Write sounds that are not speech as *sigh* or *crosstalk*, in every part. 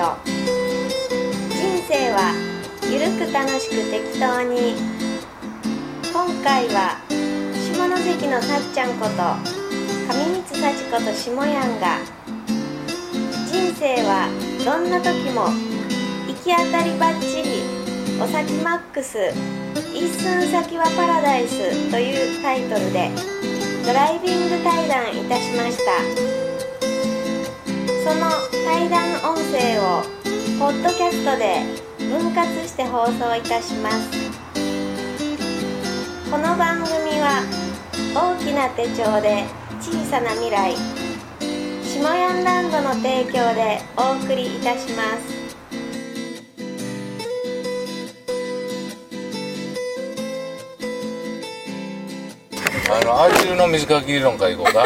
人生はゆるく楽しく適当に。今回は下関のさっちゃんこと上光幸子と下やんが人生はどんな時も行き当たりばっちりお先マックス一寸先はパラダイスというタイトルでドライビング対談いたしました。その対談音声をポッドキャストで分割して放送いたします。この番組は大きな手帳で小さな未来下ヤンランドの提供でお送りいたします。あのアヒルの水かき理論からいこうか。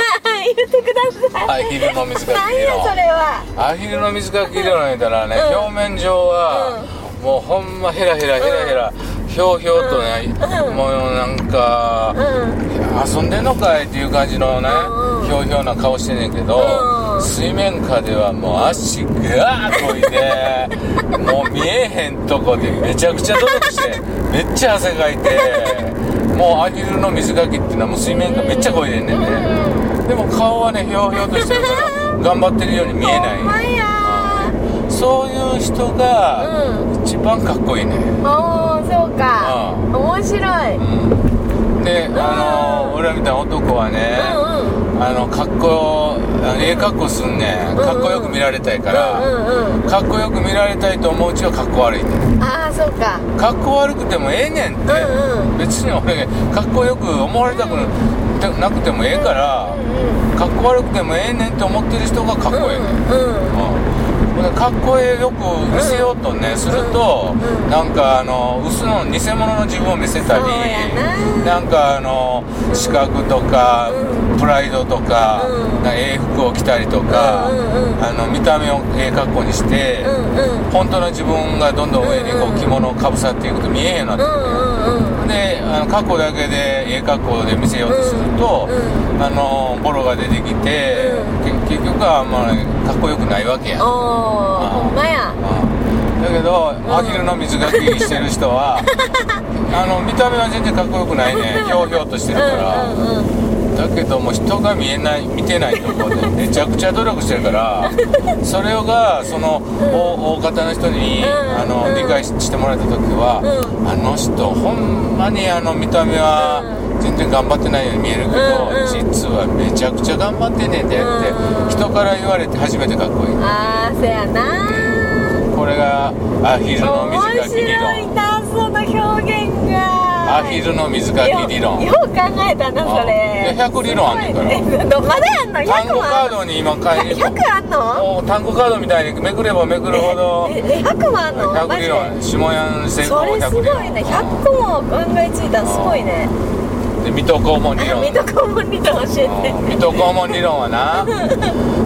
言ってください。アヒルの水かき理何やそ論れは。アヒルの水かき理論言ったらね、うん。表面上は、もうほんまヘラヘラヘラヘラ、ひょうひょうとね、もうなんか、遊んでんのかいっていう感じのね、うん。ひょうひょうな顔してんねんけど、うん。水面下ではもう足ガーッこいでもう見えへんとこでめちゃくちゃ努力してめっちゃ汗かいてもうアヒルの水かきっていうのはもう水面下めっちゃこいでんねんねでも顔はねひょうひょうとしてるから頑張ってるように見えない。ほんそういう人が一番かっこいいねおおそうか。面白い。うん。であの俺らみたいな男はね、あの格好ええ格好すんねん。かっこよく見られたいから、うんうんかっこよく見られたいと思ううちはかっこ悪いねん。ああそうか。かっこ悪くてもええねんって、うんうん。別に俺かっこよく思われたくなくてもええから、かっこ悪くてもええねんって思ってる人がかっこええねん、うんうん。かっこええよく見せようとね、すると、うん。なんかあの薄の偽物の自分を見せたりな。なんかあの資格とか、プライドとか,、うん。ええ服を着たりとか、うんうんうん。あの見た目をええ格好にして、うんうん。本当の自分がどんどん上にこうんううん。着物をかぶさっていくと見えへんようになってくる、うんうんであの格好だけでええ格好で見せようとすると、うんあのボロが出てきて、け結局はあんまりかっこよくないわけや。ほんまや。うんだけど、アヒルの水かきしてる人は *laughs* あの見た目は全然かっこよくないね。ひょうひょうとしてるから、うんうんうんだけども人が見えない見てないところで *laughs* めちゃくちゃ努力してるからそれがその大大方の人にうんあのうん。理解してもらえた時はうあの人ほんまにあの見た目は全然頑張ってないように見えるけどうんうん。実はめちゃくちゃ頑張ってんねんでってうん。人から言われて初めてかっこいい。ああそやな。これがアヒルの面水かき理白い論なその表現がアヒルの水かき理論。よよう考えたなそれ。いや100理論あんねんから。まだやんの？100単語カードに今書いて100あんの？単語カードみたいにめくればめくるほど。ええ100もあんの？マ100ジで？理論下屋成功それす100理論ごいね。100個も考えついたらすごいねで水戸黄門理論。水戸黄門理論教えて。うん水戸黄門理論はな。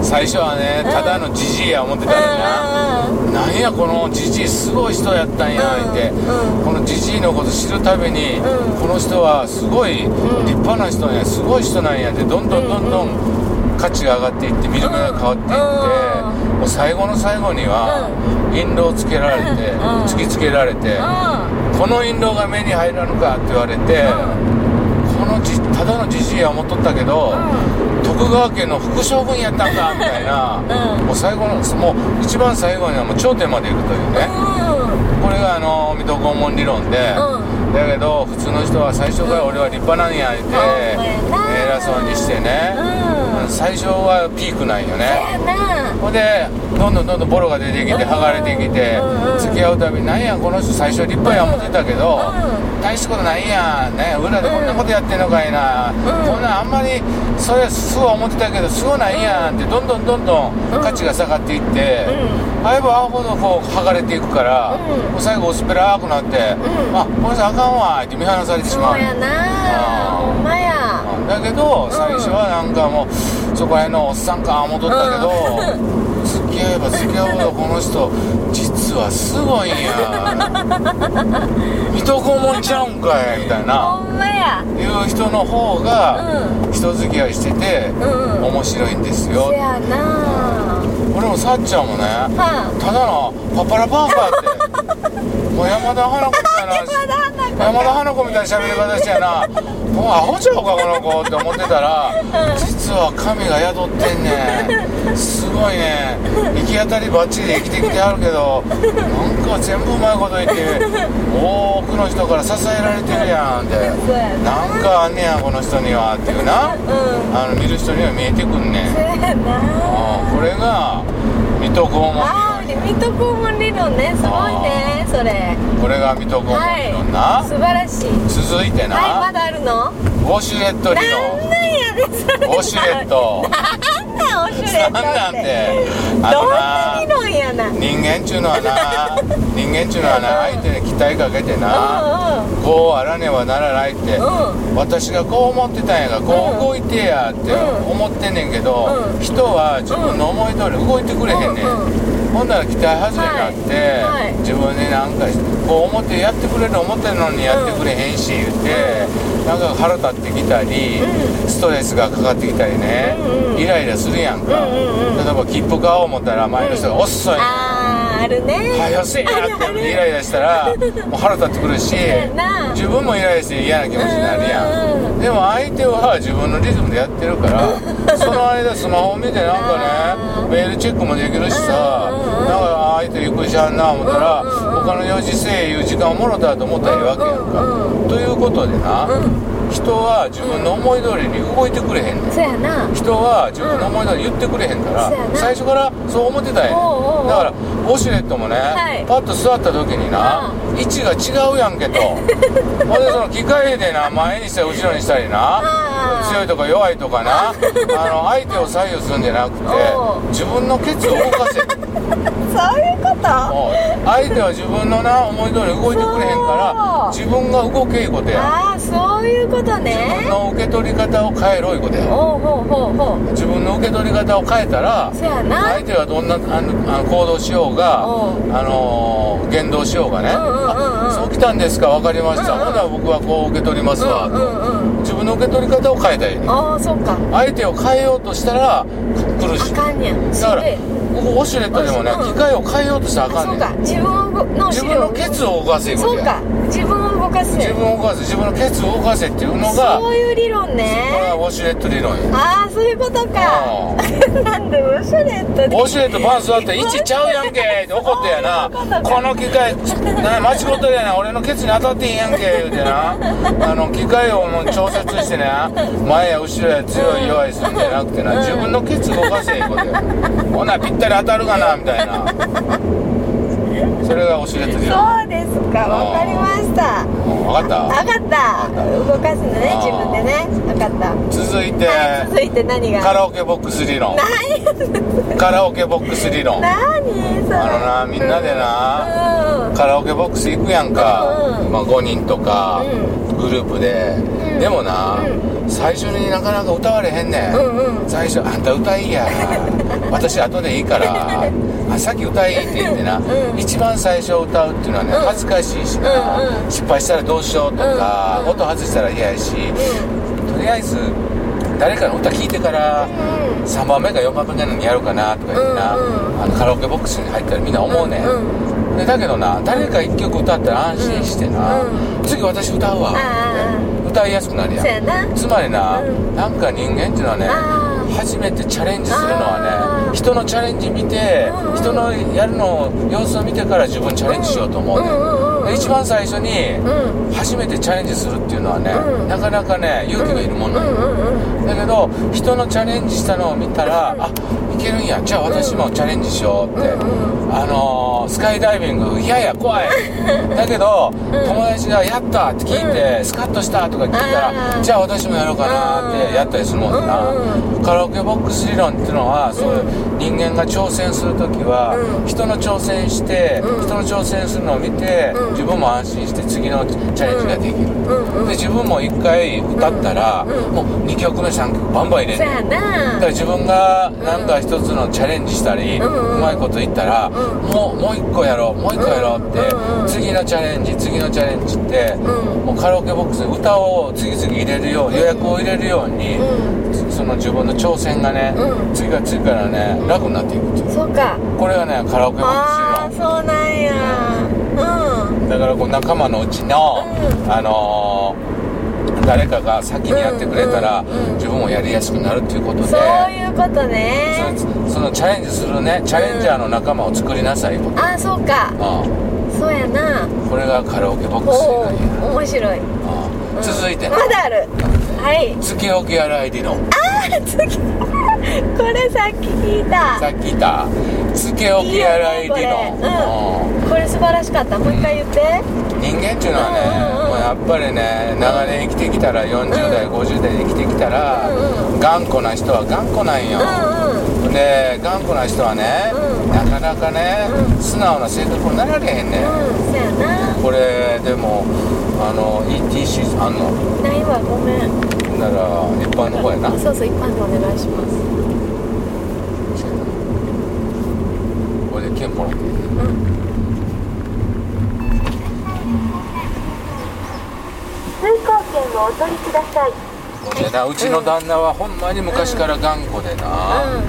最初はねただのじじいや思ってたのにな。なんやこのじじいすごい人やったんやうんって。うん。このじじいのこと知るたびにうん。この人はすごい立派な人やすごい人なんやってどんどんどんどん価値が上がっていって見る目が変わっていってうん。もう最後の最後には印籠をつけられてうん。突きつけられてこの印籠が目に入らぬかって言われてこのじただのじじいは思っとったけど徳川家の副将軍やったんかみたいな。*laughs* うん。もう最後のもう一番最後にはもう頂点まで行くというね。これがあの水戸黄門理論で、うだけど普通の人は最初から俺は立派なんやって、ほんまやな偉そうにしてね、うん最初はピークなんよね。ほんでどんどんどんどんボロが出てきて剥がれてきて付き合うたびなんやこの人最初立派や思ってたけどう大したことないやんね。裏でこんなことやってんのかいな。うんこんなんあんまりそれすごい思ってたけどすごないやんってどんどんどんどん価値が下がっていってあえばあほどこう剥がれていくからうん。もう最後薄っぺらくなってうん。あこの人あかんわって見放されてしまそううや。なだけど最初はなんかもうそこら辺のおっさんか思っとったけど、付き合えば付き合うほどこの人実はすごいんや。水戸黄門ちゃうんかいみたいな。ほんまや。やいう人の方がうん人付き合いしててうん。面白いんですよ。せやな。俺もさっちゃんもねはただのパパラパーパーって。*laughs* もう山田花子みたいな山田花子みたいな喋り方してやな。もうアホちゃうかこの子って思ってたら実は神が宿ってんねん。すごいね。行き当たりばっちりで生きてきてあるけどなんか全部うまいこと言って多くの人から支えられてるやんって。ななんかあんねやこの人にはっていうな。うん。あの見る人には見えてくんねん。これが水戸黄門水戸黄門理論ね。すごいねそれ。これが水戸黄門理論な、素晴らしい。続いてな、はいまだあるの？ウォシュレット理論なんなんやねそれ。ウォシュレット。なんなんウォシュレットなんなんって。どんのなな理論やな。人間っちゅうのはな人間っちゅうのはな相手に期待かけてな。うこうあらねばならないってんうん。うん私がこう思ってたんやがこう動いてやってうん。思ってんねんけどうん。人は自分の思い通り動いてくれへんねん。うん。ほんなら期待外れになって、はい。はい。自分でなんかこう思ってやってくれる思ってるのにやってくれへんし言って、なんか腹立ってきたり、ストレスがかかってきたりね、うんうんイライラするやんか、うんうんうん。例えば切符買おう思ったら前の人が遅い、あーあるね。はよせやあるある。ってイライラしたら *laughs* もう腹立ってくるし自分もイライラして嫌な気持ちになるやうんうんん。でも相手は自分のリズムでやってるから *laughs* その間スマホ見てなんかねメールチェックもできるしさうんうんうん。なんか相手ゆっくりしはんな思ったらうんうんうん。他の用事せえいう時間をもろたと思ったらいいわけやんか。うんうんということでな人は自分の思い通りに動いてくれへんねん。そやな。人は自分の思い通り言ってくれへんから、そうやな。最初からそう思ってたんや。だからウォシュレットもね、はい。パッと座った時にな、位置が違うやんけと。*laughs* ほんでその機械でな前にしたり後ろにしたりな。強いとか弱いとかな。*laughs* あの相手を左右するんじゃなくて自分のケツを動かせ。*laughs* そういうこと？相手は自分のな思い通り動いてくれへんから自分が動けいうことや。ああそういうこと自ね分の受け取り方を変えろいうことや。おうほうほうほう。自分の受け取り方を変えたら相手がどんなあの行動しようがあのー言動しようがね、うんうんそう来たんですか？分かりました、うんうんほん。なら僕はこう受け取りますわ、うんうんうん。自分の受け取り方を変えたらい。いねああそうか。相手を変えようとしたら苦しい。あかんねん。だからここウォシュレットでもね、うん機械を変えようとしたらあかんねそうんか自分の自分のケツを動かせそうか。自分を動かす。自分を動かせ自分のケツを動かせっていうのがそういう理論これねはウォシュレット理論や。ああそういうことか。*laughs* なんでウォシュレットでウォシュレットパン座って位置ちゃうやんけって怒ってやな。この機械な間違ってるやな。俺のケツに当たってへんやんけ言うてな。あの機械をもう調節してね。前や後ろや強い弱いするんじゃなくてな。自分のケツ動かせいうことやほなぴったり当たるかなみたいな。それがウォシュレット理論そうですか。わかりました。うん分かった？わかった。動かすのね自分でね。わかった。続いてはい続いて何が？カラオケボックス理論。何カラオケボックス理論。何？それ。あのなみんなでなうん。カラオケボックス行くやんか、うん。まあ、5人とか。うグループで、ん。でもな、最初になかなか歌われへんねん、うんうん。最初「あんた歌いいや。*laughs* 私後でいいから *laughs* あさっき歌いって言ってな、うん。一番最初歌うっていうのはねうん。恥ずかしいしな、うんうん。失敗したらどうしようとか、うん音外したら嫌やし、とりあえず誰かの歌聴いてから、3番目か4番目なのにやろうかなとか言ってな、うんうん。あのカラオケボックスに入ったらみんな思うねん、だけどな誰か1曲歌ったら安心してな、う次私歌うわ。歌いやすくなるやん。つまりな、うん。なんか人間っていうのはね初めてチャレンジするのはね人のチャレンジ見て、うんうん。人のやるの様子を見てから自分チャレンジしようと思うね、うんうん一番最初にうん。初めてチャレンジするっていうのはね、うん。なかなかね勇気がいるもの、うんうんうんだけど人のチャレンジしたのを見たら、あいけるんや。じゃあ私もチャレンジしようって、うんあのースカイダイビングいやいや怖い。*laughs* だけど、友達が「やった!」って聞いて、スカッとしたとか聞いたら、うんじゃあ私もやろうかなってやったりするもんな、うん。カラオケボックス理論っていうのはそういう人間が挑戦する時は、うん。人の挑戦して、うん。人の挑戦するのを見て、うん。自分も安心して次のチャレンジができる、うん。うん。で自分も1回歌ったら、うん。うん。もう2曲目3バンバン入れんねんそうやだからな自分がなんか一つのチャレンジしたり、ううん。うんまいこと言ったら、ん。もうもう一個やろうもう一個やろうって、うんうん次のチャレンジ次のチャレンジって、うん。もうカラオケボックスに歌を次々入れるよう予約を入れるように、うその自分の挑戦がね、うん。次から次からね楽になっていくっていう。そうか。これがねカラオケボックスああそうなんや。うん。だからこう仲間のうちの、うん。あのー誰かが先にやってくれたら、自分もやりやすくなるっていうことでそういうことね。そそのチャレンジするね。チャレンジャーの仲間を作りなさいよ、ああそうか。うんそうやな。これがカラオケボックスおお面白い。うん。続いて。まだある。はい。つけ置き洗い理論あー次 *laughs* これさっき聞いた。さっき言った。つけ置き洗い理論いいよねこれ。これ素晴らしかった。もう一回言って。うん。人間っていうのはね、うんうんうん。もうやっぱりね長年生きてきたら40代、50代で生きてきたら、うんう頑固な人は頑固なんよ、うんうんで頑固な人はね、うん。なかなかね、うん。素直な性格になられへんねん、うんこれでもあの ETC あんのないわごめん。なら一般の方やな。そうそう一般でお願いします。これで憲法。のうん。通行券をお取りくださいこれなうちの旦那はほんまに昔から頑固でな、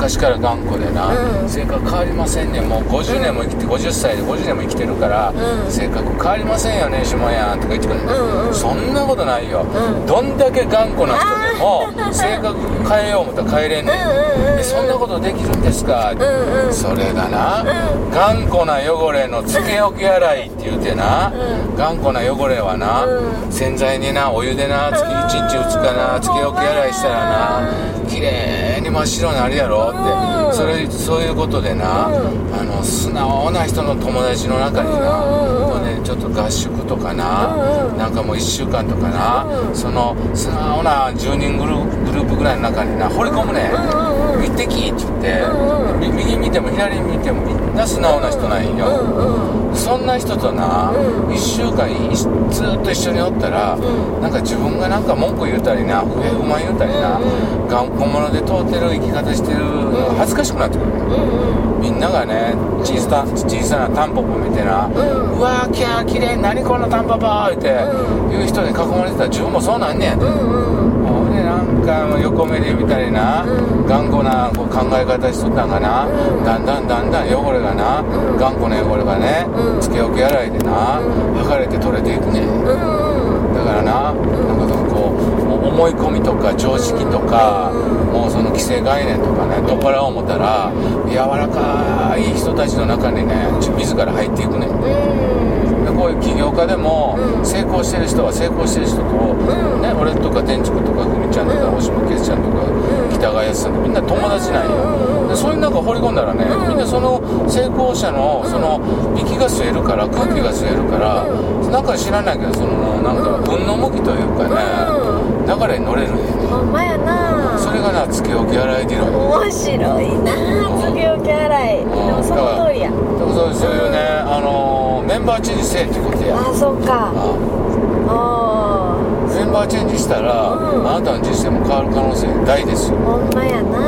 昔から頑固でな、うん。性格変わりませんね。もう50年も生きて50歳で50年も生きてるから、うん。性格変わりませんよね下やんとか言ってくる、うんうん。そんなことないよ、うん。どんだけ頑固な人でも性格変えよう思ったら変えれんねん、うんうんうんそんなことできるんですか、うんうん。それがな、うん。頑固な汚れのつけ置き洗いって言うてな、うん。頑固な汚れはな、うん。洗剤になお湯でなつき1日2日なつけ置き洗いしたらな綺麗に真っ白になるやろ？って、うん。それそういうことでな、うん。あの素直な人の友達の中にな、もうねちょっと合宿とかな、なんかもう1週間とかな、うんその素直な10人グループぐらいの中にな放り込むねん、うんうんうん一滴って言って、うんうん右見ても左見てもみんな素直な人なんよ、うんうんそんな人とな、うん1週間ずっと一緒におったら、んなんか自分がなんか文句言うたりな不平不満言うたりな、うん頑固者で通ってる生き方してるのが恥ずかしくなってくる、うんうんみんながね小さ小さなタンポポ見てな、んうわーキャー綺麗何このタンポポ言って、言う人に囲まれてたら自分もそうなんねん、うんうんほんでなんか横目で見たりな、うん。頑固なこう考え方しとったんがな、うん。だんだんだんだん汚れがな、うん。頑固な汚れがね、うん。つけ置き洗いでな、うん。剥がれて取れていくね、だからな,、なんかそのこう思い込みとか常識とか、うんもうその既成概念とかね取っ払おう思ったら柔らかい人たちの中にね自ら入っていくねうんでこういう起業家でも、うん。成功してる人は成功してる人と、ん。ね、俺とか天竺とか久美ちゃんとかうん大島圭ちゃんとか、ん。北川康さんってみんな友達なんよ、うんでそういう中放り込んだらね、うん。みんなその成功者のその息が吸えるから空気が吸えるから、うなんか知らないけどそのなんか運の向きというかね、流れに乗れるんよねほんまやな。それがなつけ置き洗い理論面白いなつけ置き洗い。でもその通りや。そうそういうね、あのメンバーチェンジせえってことや。あそうか。ああ。メンバーチェンジしたら、うん。あなたの人生も変わる可能性大ですよ。ほんまやな。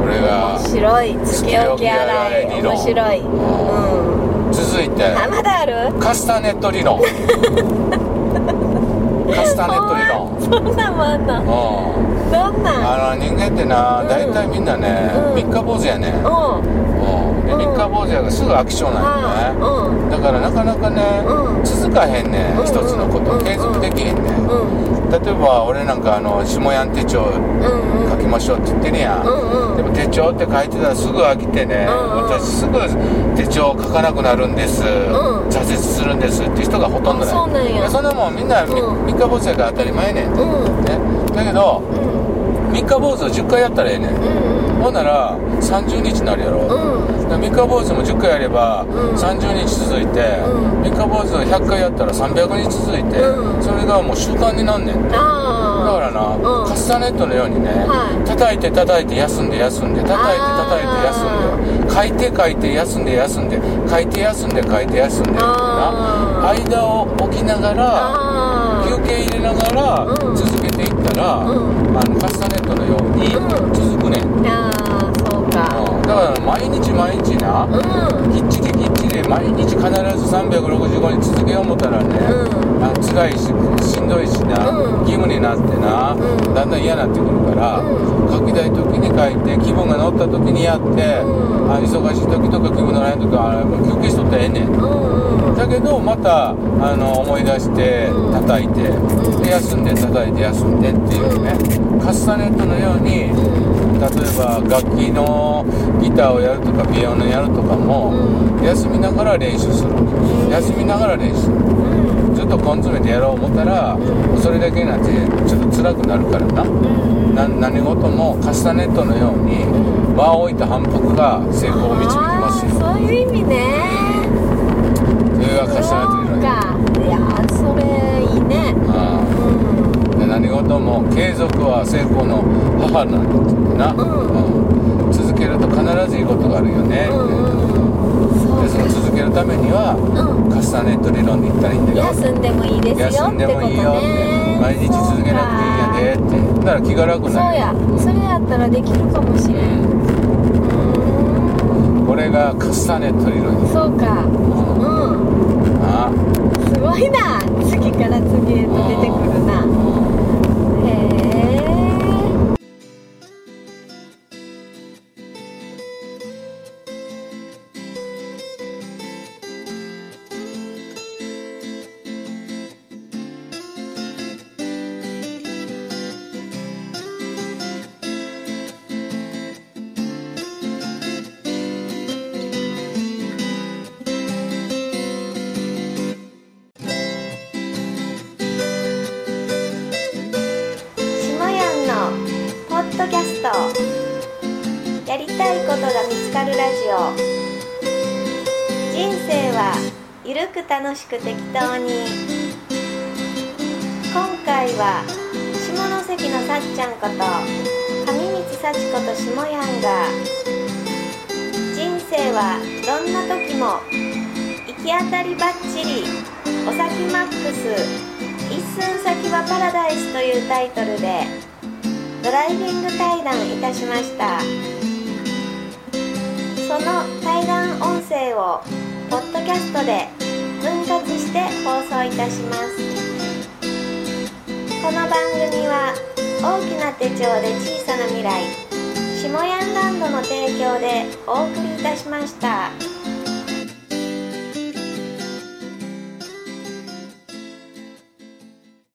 これが面白い。つけ置き洗い。面白い。うん。続いてあまだある？カスタネット理論。*laughs* カスタネット理論。そんなんもあんの？うんどんなん？あの人間ってなうん。大体みんなね、うん。三日坊主やねん、うんうん。でうん三日坊主やからすぐ飽き性なんよね、うだからなかなかね、うん。続かへんねん、うん。一つのこと、うん。継続できへんねん、うん。例えば俺なんかあの下やん手帳うん。書きましょうって言ってるやん、でも手帳って書いてたらすぐ飽きてね、私すぐ手帳書かなくなるんです、ん。挫折するんですっていう人がほとんどなんや。でそんなもんみんな三日坊主やから当たり前ねん、ね、うん。だけどうん三日坊主を10回やったらええねん、うんほんなら30日になるやろ、うん。三日坊主も10回やればうん。30日続いて、うん。三日坊主を100回やったら300日続いて、うん。それがもう習慣になんねんだあからな、うん。カスタネットのようにね、はい。叩いて叩いて休んで休んで叩いて叩いて休んで書いて書いて休んで休んで書いて休んで書いて休んでってな。あ間を置きながらあ休憩入れながらうん。続けていったら、うん。あのカスタネットのようにうん続くねん、ああそうか。うん。だから毎日毎日な、うん。きっちりきっちり毎日必ず365日続けよう思ったらね、うんあ辛いししんどいしな、うん。義務になってな、うん。だんだん嫌になってくるから、うん。書きたい時に書いて気分が乗った時にやって、うん。あ忙しい時とか気分乗らない時は休憩しとったらええねん。だけどまたあの思い出してうん。叩いて、ん。で休んで叩いて休んでっていうね、カスタネットのように例えば楽器のギターをやるとかピアノやるとかも、う休みながら練習する、休みながら練習。うん。ずっと根詰めてやろう思ったら、うんそれだけになってちょっと辛くなるからな,、何事もカスタネットのようにうん場を置いた反復が成功を導きますよ。そういう意味ね。それがカスタネット理論やそうか。いやーそれいいね。あうん。何事も継続は成功の母なんだな、うん。うん。続けると必ずいいことがあるよね、うんうん続けるためにはうん。カスタネット理論で言ったらいいんだよ。休んでもいいですよ休んでもいいよって毎日続けなくていいんやでって。だから気が楽そうになるや。それやったらできるかもしれん。うん。うこれがカスタネット理論。そうか。うん。なすごいな。次から次へと出てくるなゆるく楽しく適当に。今回は下関のさっちゃんこと上光幸子と下やんが人生はどんな時も行き当たりばっちりお先マックス一寸先はパラダイスというタイトルでドライビング対談いたしました。その対談音声をポッドキャストで分割して放送いたしますこの番組は大きな手帳で小さな未来下ヤンランドの提供でお送りいたしました。